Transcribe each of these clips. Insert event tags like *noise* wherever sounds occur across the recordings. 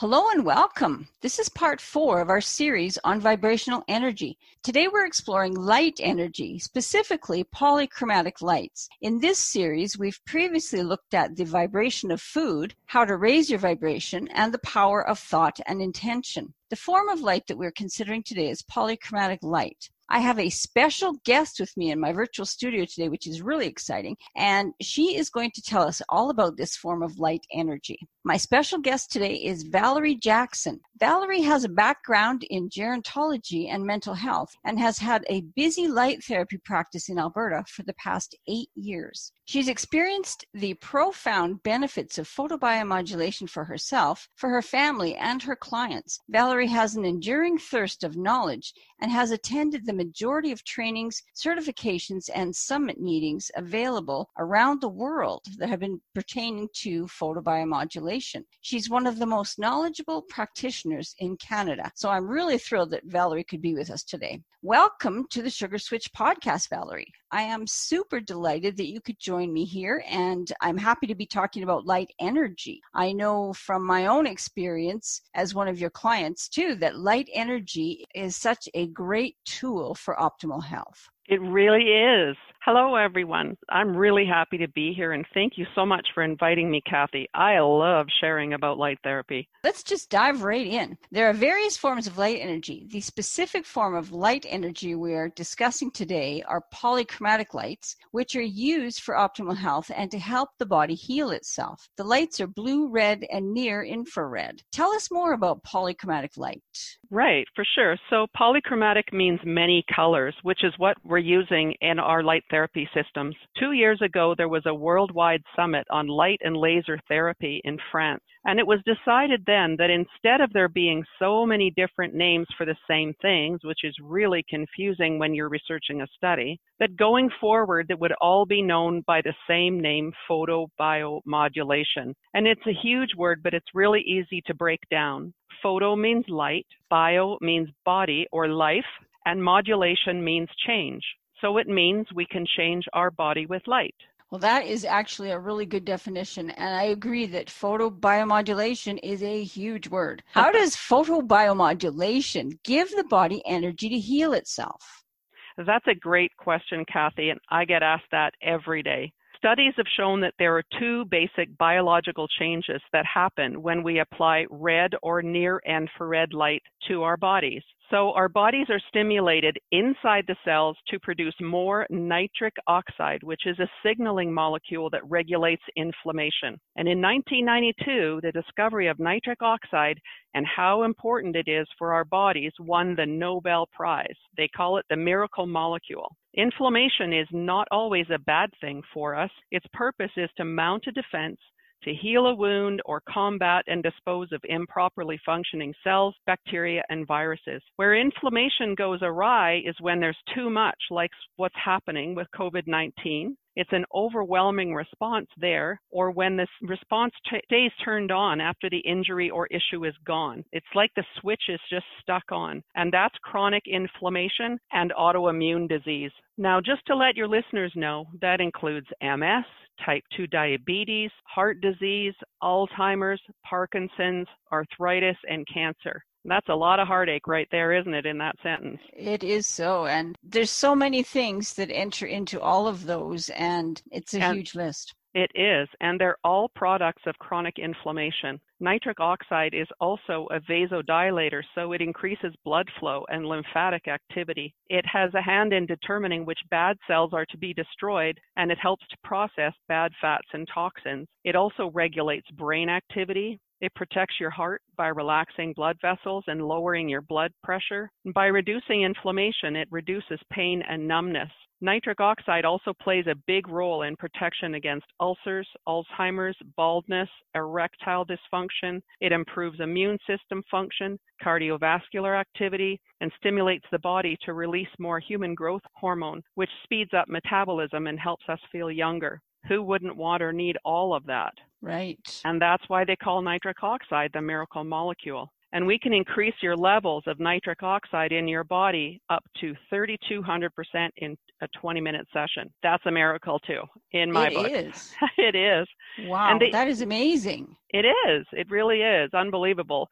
Hello and welcome. This is part four of our series on vibrational energy. Today we're exploring light energy, specifically polychromatic lights. In this series, we've previously looked at the vibration of food, how to raise your vibration, and the power of thought and intention. The form of light that we're considering today is polychromatic light. I have a special guest with me in my virtual studio today, which is really exciting. And she is going to tell us all about this form of light energy. My special guest today is Valerie Jackson. Valerie has a background in gerontology and mental health and has had a busy light therapy practice in Alberta for the past eight years. She's experienced the profound benefits of photobiomodulation for herself, for her family, and her clients. Valerie has an enduring thirst of knowledge and has attended the majority of trainings, certifications, and summit meetings available around the world that have been pertaining to photobiomodulation. She's one of the most knowledgeable practitioners in Canada. So I'm really thrilled that Valerie could be with us today. Welcome to the Sugar Switch podcast, Valerie. I am super delighted that you could join me here, and I'm happy to be talking about light energy. I know from my own experience as one of your clients, too, that light energy is such a great tool for optimal health. It really is. Hello, everyone. I'm really happy to be here, and thank you so much for inviting me, Cathy. I love sharing about light therapy. Let's just dive right in. There are various forms of light energy. The specific form of light energy we are discussing today are polychromatic lights, which are used for optimal health and to help the body heal itself. The lights are blue, red, and near infrared. Tell us more about polychromatic light. Right, for sure. So, polychromatic means many colors, which is what we're using in our light therapy systems. Two years ago, there was a worldwide summit on light and laser therapy in France. And it was decided then that instead of there being so many different names for the same things, which is really confusing when you're researching a study, that going forward, it would all be known by the same name, photobiomodulation. And it's a huge word, but it's really easy to break down. Photo means light, bio means body or life, and modulation means change. So it means we can change our body with light. Well, that is actually a really good definition. And I agree that photobiomodulation is a huge word. How *laughs* does photobiomodulation give the body energy to heal itself? That's a great question, Cathy, and I get asked that every day. Studies have shown that there are two basic biological changes that happen when we apply red or near infrared light to our bodies. So our bodies are stimulated inside the cells to produce more nitric oxide, which is a signaling molecule that regulates inflammation. And in 1992, the discovery of nitric oxide and how important it is for our bodies won the Nobel Prize. They call it the miracle molecule. Inflammation is not always a bad thing for us. Its purpose is to mount a defense to heal a wound or combat and dispose of improperly functioning cells, bacteria, and viruses. Where inflammation goes awry is when there's too much, like what's happening with COVID 19. It's an overwhelming response there, or when this response t- stays turned on after the injury or issue is gone. It's like the switch is just stuck on, and that's chronic inflammation and autoimmune disease. Now, just to let your listeners know, that includes MS, type 2 diabetes, heart disease, Alzheimer's, Parkinson's, arthritis, and cancer. That's a lot of heartache right there, isn't it, in that sentence? It is so. And there's so many things that enter into all of those, and it's a and huge list. It is, and they're all products of chronic inflammation. Nitric oxide is also a vasodilator, so it increases blood flow and lymphatic activity. It has a hand in determining which bad cells are to be destroyed, and it helps to process bad fats and toxins. It also regulates brain activity, it protects your heart by relaxing blood vessels and lowering your blood pressure. By reducing inflammation, it reduces pain and numbness. Nitric oxide also plays a big role in protection against ulcers, Alzheimer's, baldness, erectile dysfunction. It improves immune system function, cardiovascular activity, and stimulates the body to release more human growth hormone, which speeds up metabolism and helps us feel younger. Who wouldn't want or need all of that? Right. And that's why they call nitric oxide the miracle molecule. And we can increase your levels of nitric oxide in your body up to 3,200% in a 20 minute session. That's a miracle too, in my it book. It is. *laughs* it is. Wow. They, that is amazing. It is. It really is. Unbelievable.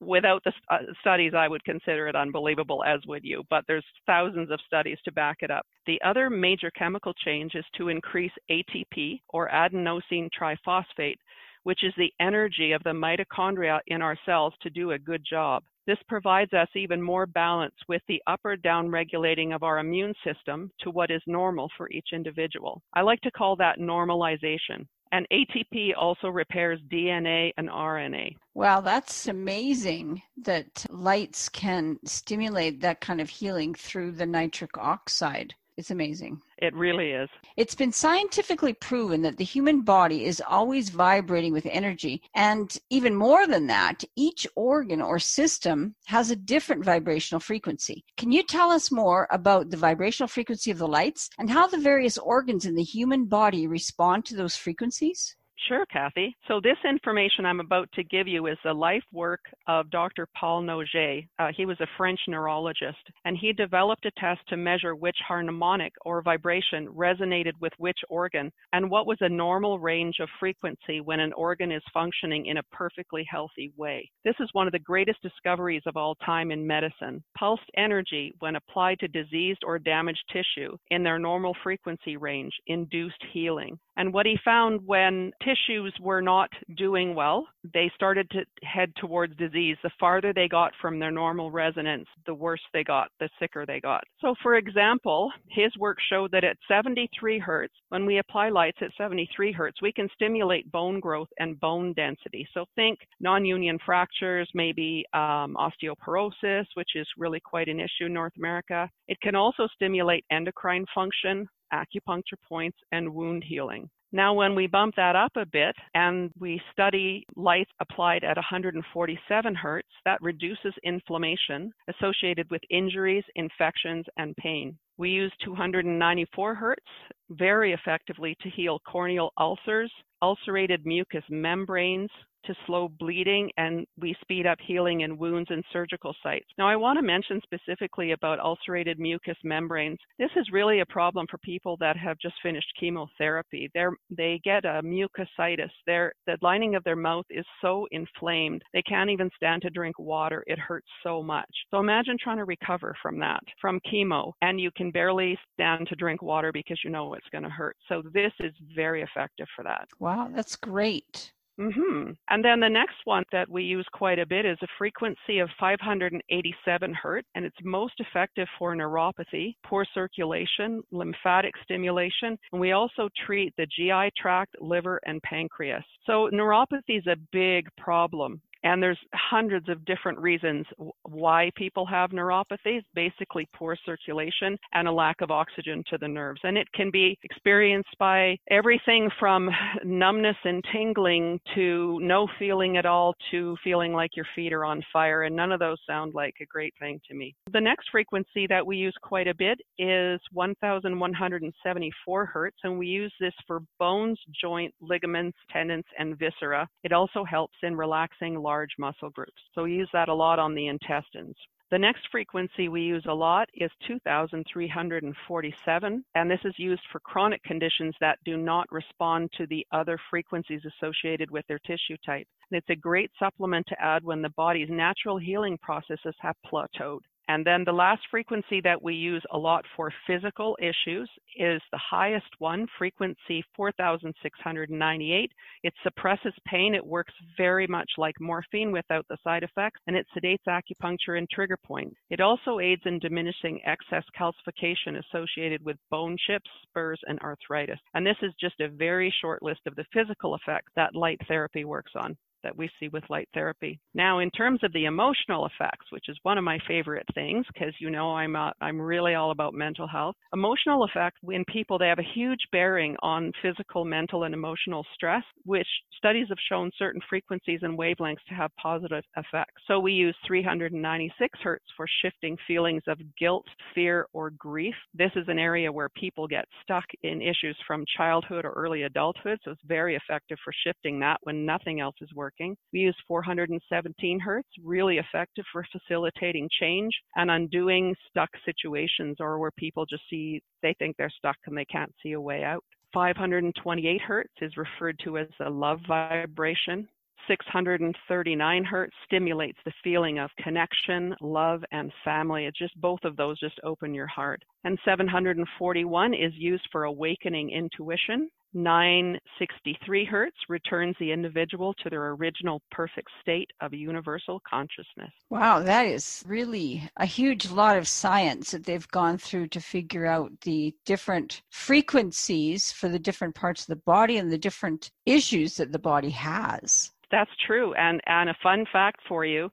Without the uh, studies, I would consider it unbelievable, as would you, but there's thousands of studies to back it up. The other major chemical change is to increase ATP or adenosine triphosphate, which is the energy of the mitochondria in our cells to do a good job. This provides us even more balance with the up or down regulating of our immune system to what is normal for each individual. I like to call that normalization. And ATP also repairs DNA and RNA. Wow, that's amazing that lights can stimulate that kind of healing through the nitric oxide. It's amazing. It really is. It's been scientifically proven that the human body is always vibrating with energy. And even more than that, each organ or system has a different vibrational frequency. Can you tell us more about the vibrational frequency of the lights and how the various organs in the human body respond to those frequencies? Sure, Cathy. So this information I'm about to give you is the life work of Dr. Paul Nogier. Uh, he was a French neurologist, and he developed a test to measure which harmonic or vibration resonated with which organ and what was a normal range of frequency when an organ is functioning in a perfectly healthy way. This is one of the greatest discoveries of all time in medicine. Pulsed energy, when applied to diseased or damaged tissue in their normal frequency range, induced healing. And what he found when tissues were not doing well, they started to head towards disease. The farther they got from their normal resonance, the worse they got, the sicker they got. So, for example, his work showed that at 73 hertz, when we apply lights at 73 hertz, we can stimulate bone growth and bone density. So, think non union fractures, maybe um, osteoporosis, which is really quite an issue in North America. It can also stimulate endocrine function, acupuncture points, and wound healing. Now, when we bump that up a bit and we study light applied at 147 hertz, that reduces inflammation associated with injuries, infections, and pain. We use 294 hertz very effectively to heal corneal ulcers, ulcerated mucous membranes, to slow bleeding and we speed up healing in wounds and surgical sites. Now, I want to mention specifically about ulcerated mucous membranes. This is really a problem for people that have just finished chemotherapy. They're, they get a mucositis. The lining of their mouth is so inflamed, they can't even stand to drink water. It hurts so much. So imagine trying to recover from that, from chemo, and you can barely stand to drink water because you know it's going to hurt. So this is very effective for that. Wow, that's great. Mm-hmm. And then the next one that we use quite a bit is a frequency of 587 hertz, and it's most effective for neuropathy, poor circulation, lymphatic stimulation, and we also treat the GI tract, liver, and pancreas. So neuropathy is a big problem and there's hundreds of different reasons why people have neuropathies, basically poor circulation and a lack of oxygen to the nerves. And it can be experienced by everything from numbness and tingling to no feeling at all to feeling like your feet are on fire. And none of those sound like a great thing to me. The next frequency that we use quite a bit is 1174 hertz. And we use this for bones, joint, ligaments, tendons, and viscera. It also helps in relaxing large muscle groups. So we use that a lot on the intestines. The next frequency we use a lot is 2347, and this is used for chronic conditions that do not respond to the other frequencies associated with their tissue type. And it's a great supplement to add when the body's natural healing processes have plateaued. And then the last frequency that we use a lot for physical issues is the highest one, frequency 4698. It suppresses pain. It works very much like morphine without the side effects, and it sedates acupuncture and trigger points. It also aids in diminishing excess calcification associated with bone chips, spurs, and arthritis. And this is just a very short list of the physical effects that light therapy works on. That we see with light therapy. Now, in terms of the emotional effects, which is one of my favorite things, because you know I'm uh, I'm really all about mental health. Emotional effects in people they have a huge bearing on physical, mental, and emotional stress, which studies have shown certain frequencies and wavelengths to have positive effects. So we use 396 hertz for shifting feelings of guilt, fear, or grief. This is an area where people get stuck in issues from childhood or early adulthood, so it's very effective for shifting that when nothing else is working. We use 417 hertz, really effective for facilitating change and undoing stuck situations or where people just see they think they're stuck and they can't see a way out. 528 hertz is referred to as a love vibration. 639 hertz stimulates the feeling of connection, love, and family. It just both of those just open your heart. And 741 is used for awakening intuition. 963 hertz returns the individual to their original perfect state of universal consciousness. Wow, that is really a huge lot of science that they've gone through to figure out the different frequencies for the different parts of the body and the different issues that the body has. That's true. And and a fun fact for you,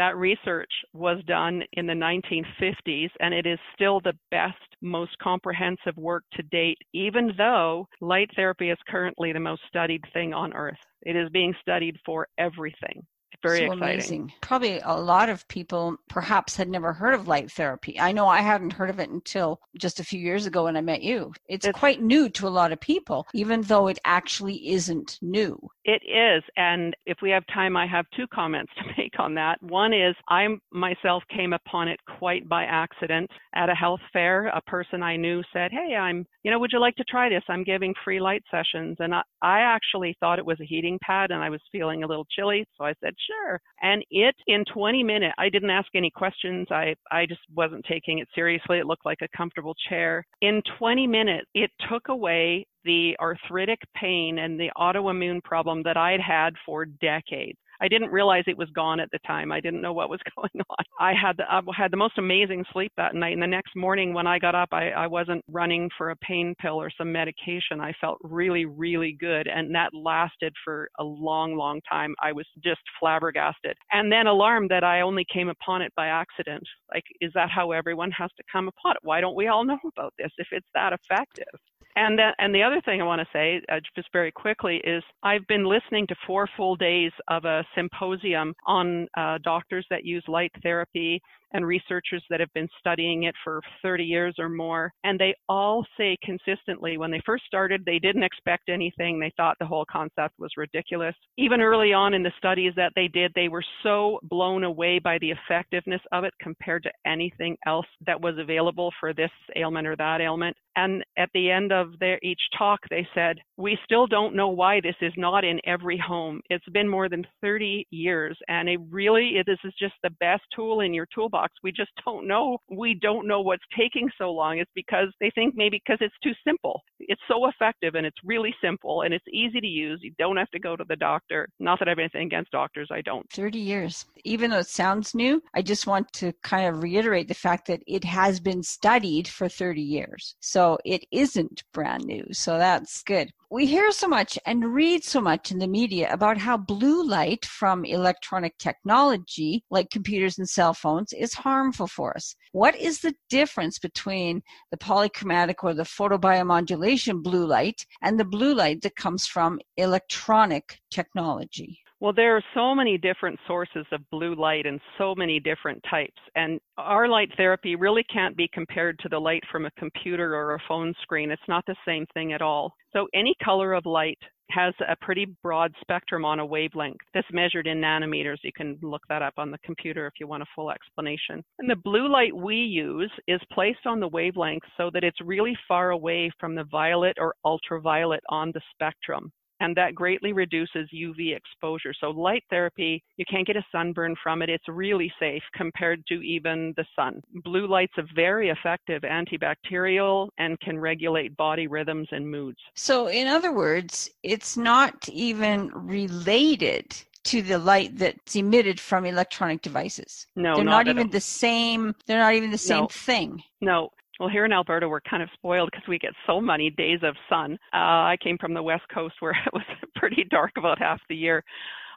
that research was done in the 1950s and it is still the best, most comprehensive work to date, even though light therapy is currently the most studied thing on earth. It is being studied for everything very so exciting. Amazing. Probably a lot of people perhaps had never heard of light therapy. I know I hadn't heard of it until just a few years ago when I met you. It's, it's quite new to a lot of people, even though it actually isn't new. It is. And if we have time, I have two comments *laughs* to make on that. One is I myself came upon it quite by accident at a health fair. A person I knew said, Hey, I'm, you know, would you like to try this? I'm giving free light sessions. And I, I actually thought it was a heating pad and I was feeling a little chilly. So I said, Sure. And it, in 20 minutes, I didn't ask any questions. I, I just wasn't taking it seriously. It looked like a comfortable chair. In 20 minutes, it took away the arthritic pain and the autoimmune problem that I'd had for decades. I didn't realize it was gone at the time. I didn't know what was *laughs* going on. I had the, I had the most amazing sleep that night. And the next morning when I got up, I, I wasn't running for a pain pill or some medication. I felt really, really good. And that lasted for a long, long time. I was just flabbergasted and then alarmed that I only came upon it by accident. Like, is that how everyone has to come upon it? Why don't we all *laughs* know about this if it's that effective? And that, and the other thing I want to say, uh, just very quickly, is I've been listening to four full days of a symposium on uh, doctors that use light therapy and researchers that have been studying it for 30 years or more. And they all say consistently when they first started, they didn't expect anything. They thought the whole concept was ridiculous. Even early on in the studies that they did, they were so blown away by the effectiveness of it compared to anything else that was available for this ailment or that ailment. And at the end of their each talk, they said, we still don't know why this is not in every home. It's been more than 30 years and it really, this is just the best tool in your toolbox We just don't know. We don't know what's taking so long. It's because they think maybe because it's too simple. It's so effective and it's really simple and it's easy to use. You don't have to go to the doctor. Not that I have anything against doctors. I don't. 30 years. Even though it sounds new, I just want to kind of reiterate the fact that it has been studied for 30 years. So it isn't brand new. So that's good we hear so much and read so much in the media about how blue light from electronic technology, like computers and cell phones, is harmful for us. What is the difference between the polychromatic or the photobiomodulation blue light and the blue light that comes from electronic technology? Well, there are so many different sources of blue light and so many different types. And our light therapy really can't be compared to the light from a computer or a phone screen. It's not the same thing at all. So any color of light has a pretty broad spectrum on a wavelength that's measured in nanometers. You can look that up on the computer if you want a full explanation. And the blue light we use is placed on the wavelength so that it's really far away from the violet or ultraviolet on the spectrum and that greatly reduces UV exposure. So light therapy, you can't get a sunburn from it. It's really safe compared to even the sun. Blue light's a very effective antibacterial and can regulate body rhythms and moods. So in other words, it's not even related to the light that's emitted from electronic devices. No, they're not, not even the same. They're not even the same no. thing. No, well, here in Alberta, we're kind of spoiled because we get so many days of sun. Uh, I came from the west coast where *laughs* it was pretty dark about half the year.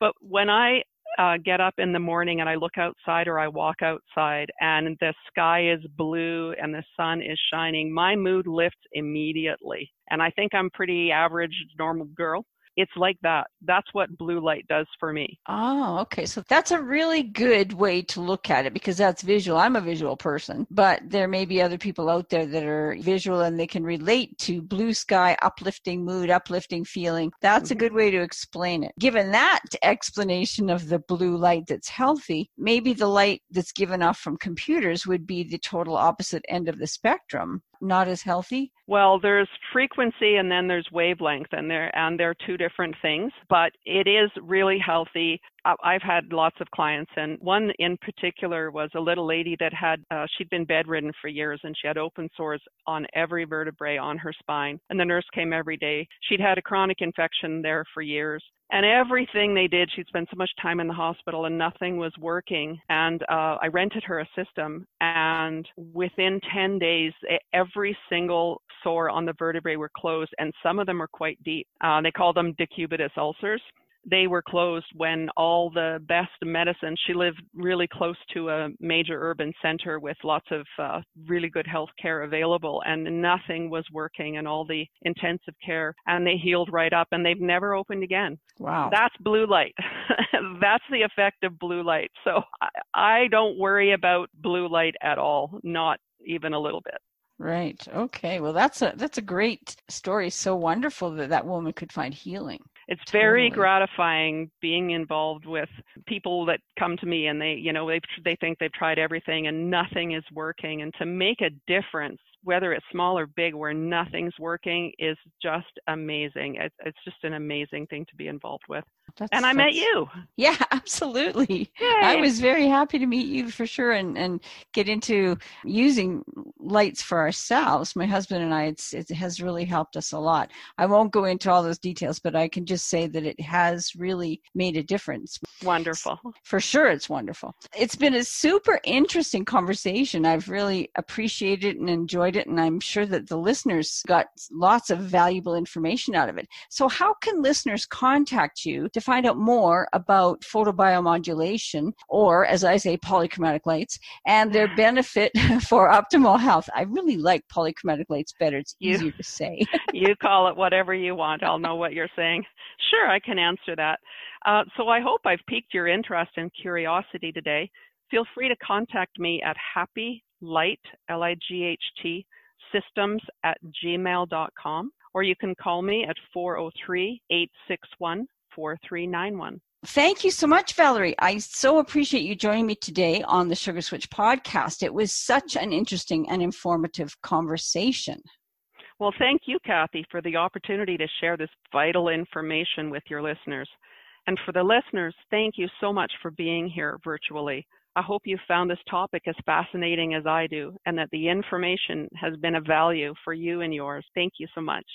But when I uh, get up in the morning and I look outside or I walk outside and the sky is blue and the sun is shining, my mood lifts immediately. And I think I'm pretty average, normal girl it's like that. That's what blue light does for me. Oh, okay. So that's a really good way to look at it because that's visual. I'm a visual person, but there may be other people out there that are visual and they can relate to blue sky, uplifting mood, uplifting feeling. That's mm-hmm. a good way to explain it. Given that explanation of the blue light that's healthy, maybe the light that's given off from computers would be the total opposite end of the spectrum not as healthy? Well, there's frequency and then there's wavelength, and they're and they're two different things. But it is really healthy. I've had lots of clients, and one in particular was a little lady that had uh, she'd been bedridden for years, and she had open sores on every vertebrae on her spine. And the nurse came every day. She'd had a chronic infection there for years, and everything they did, she'd spent so much time in the hospital and nothing was working. And uh, I rented her a system, and within 10 days, every single sore on the vertebrae were closed, and some of them were quite deep. Uh, they call them decubitus ulcers they were closed when all the best medicine she lived really close to a major urban center with lots of uh, really good health care available and nothing was working and all the intensive care and they healed right up and they've never opened again wow that's blue light *laughs* that's the effect of blue light so I, I don't worry about blue light at all not even a little bit Right. Okay. Well, that's a that's a great story. So wonderful that that woman could find healing it's very gratifying being involved with people that come to me and they you know they they think they've tried everything and nothing is working. And to make a difference whether it's small or big where nothing's working is just amazing it's, it's just an amazing thing to be involved with that's, and I met you. Yeah, *laughs* absolutely. Yay. I was very happy to meet you for sure and, and get into using lights for ourselves. My husband and I, it's, it has really helped us a lot. I won't go into all those details, but I can just say that it has really made a difference. Wonderful. For sure, it's wonderful. It's been a super interesting conversation. I've really appreciated and enjoyed it, and I'm sure that the listeners got lots of valuable information out of it. So, how can listeners contact you to find out more about photobiomodulation, or as I say, polychromatic lights, and their benefit *laughs* for optimal health. I really like polychromatic lights better. It's easier you, to say. *laughs* you call it whatever you want. I'll know what you're saying. Sure, I can answer that. Uh, so I hope I've piqued your interest and curiosity today. Feel free to contact me at happy light, L I G H T, systems at gmail.com, or you can call me at 403 861 4391. Thank you so much, Valerie. I so appreciate you joining me today on the Sugar Switch podcast. It was such an interesting and informative conversation. Well, thank you, Cathy, for the opportunity to share this vital information with your listeners. And for the listeners, thank you so much for being here virtually. I hope you found this topic as fascinating as I do and that the information has been of value for you and yours. Thank you so much.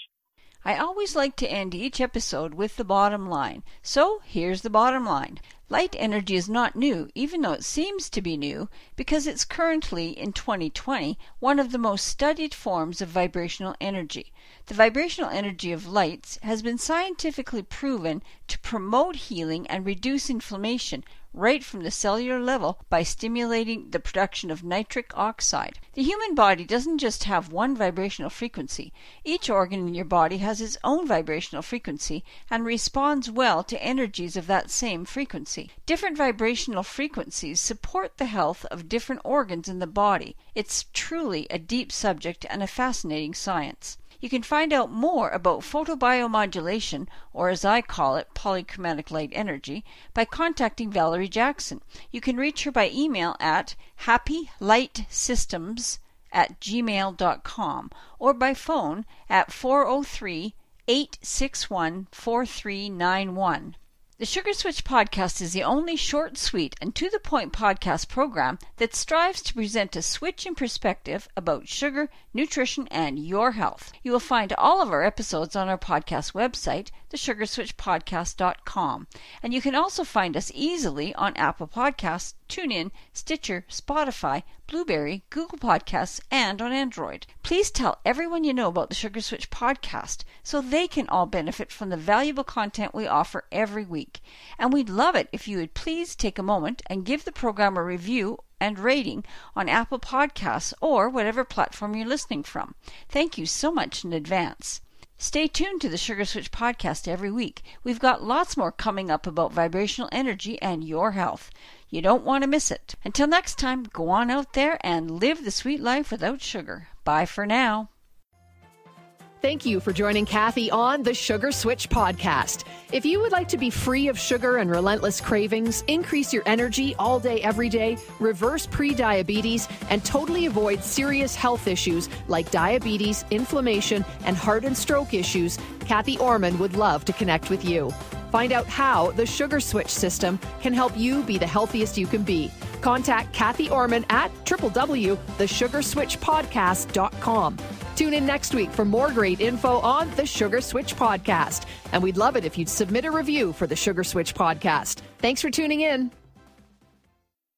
I always like to end each episode with the bottom line. So here's the bottom line. Light energy is not new, even though it seems to be new, because it's currently, in 2020, one of the most studied forms of vibrational energy. The vibrational energy of lights has been scientifically proven to promote healing and reduce inflammation, right from the cellular level by stimulating the production of nitric oxide. The human body doesn't just have one vibrational frequency. Each organ in your body has its own vibrational frequency and responds well to energies of that same frequency. Different vibrational frequencies support the health of different organs in the body. It's truly a deep subject and a fascinating science. You can find out more about photobiomodulation, or as I call it, polychromatic light energy, by contacting Valerie Jackson. You can reach her by email at happylightsystems at gmail.com or by phone at 403 861 4391. The Sugar Switch podcast is the only short, sweet, and to the point podcast program that strives to present a switch in perspective about sugar, nutrition, and your health. You will find all of our episodes on our podcast website, thesugarswitchpodcast.com. And you can also find us easily on Apple Podcasts, TuneIn, Stitcher, Spotify, Blubrry, Google Podcasts, and on Android. Please tell everyone you know about the Sugar Switch podcast so they can all benefit from the valuable content we offer every week. And we'd love it if you would please take a moment and give the program a review and rating on Apple Podcasts or whatever platform you're listening from. Thank you so much in advance. Stay tuned to the Sugar Switch podcast every week. We've got lots more coming up about vibrational energy and your health. You don't want to miss it. Until next time, go on out there and live the sweet life without sugar. Bye for now. Thank you for joining Cathy on the Sugar Switch podcast. If you would like to be free of sugar and relentless cravings, increase your energy all day, every day, reverse pre-diabetes, and totally avoid serious health issues like diabetes, inflammation, and heart and stroke issues, Cathy Ormon would love to connect with you. Find out how the Sugar Switch system can help you be the healthiest you can be. Contact Cathy Ormon at www.thesugarswitchpodcast.com. Tune in next week for more great info on the Sugar Switch podcast. And we'd love it if you'd submit a review for the Sugar Switch podcast. Thanks for tuning in.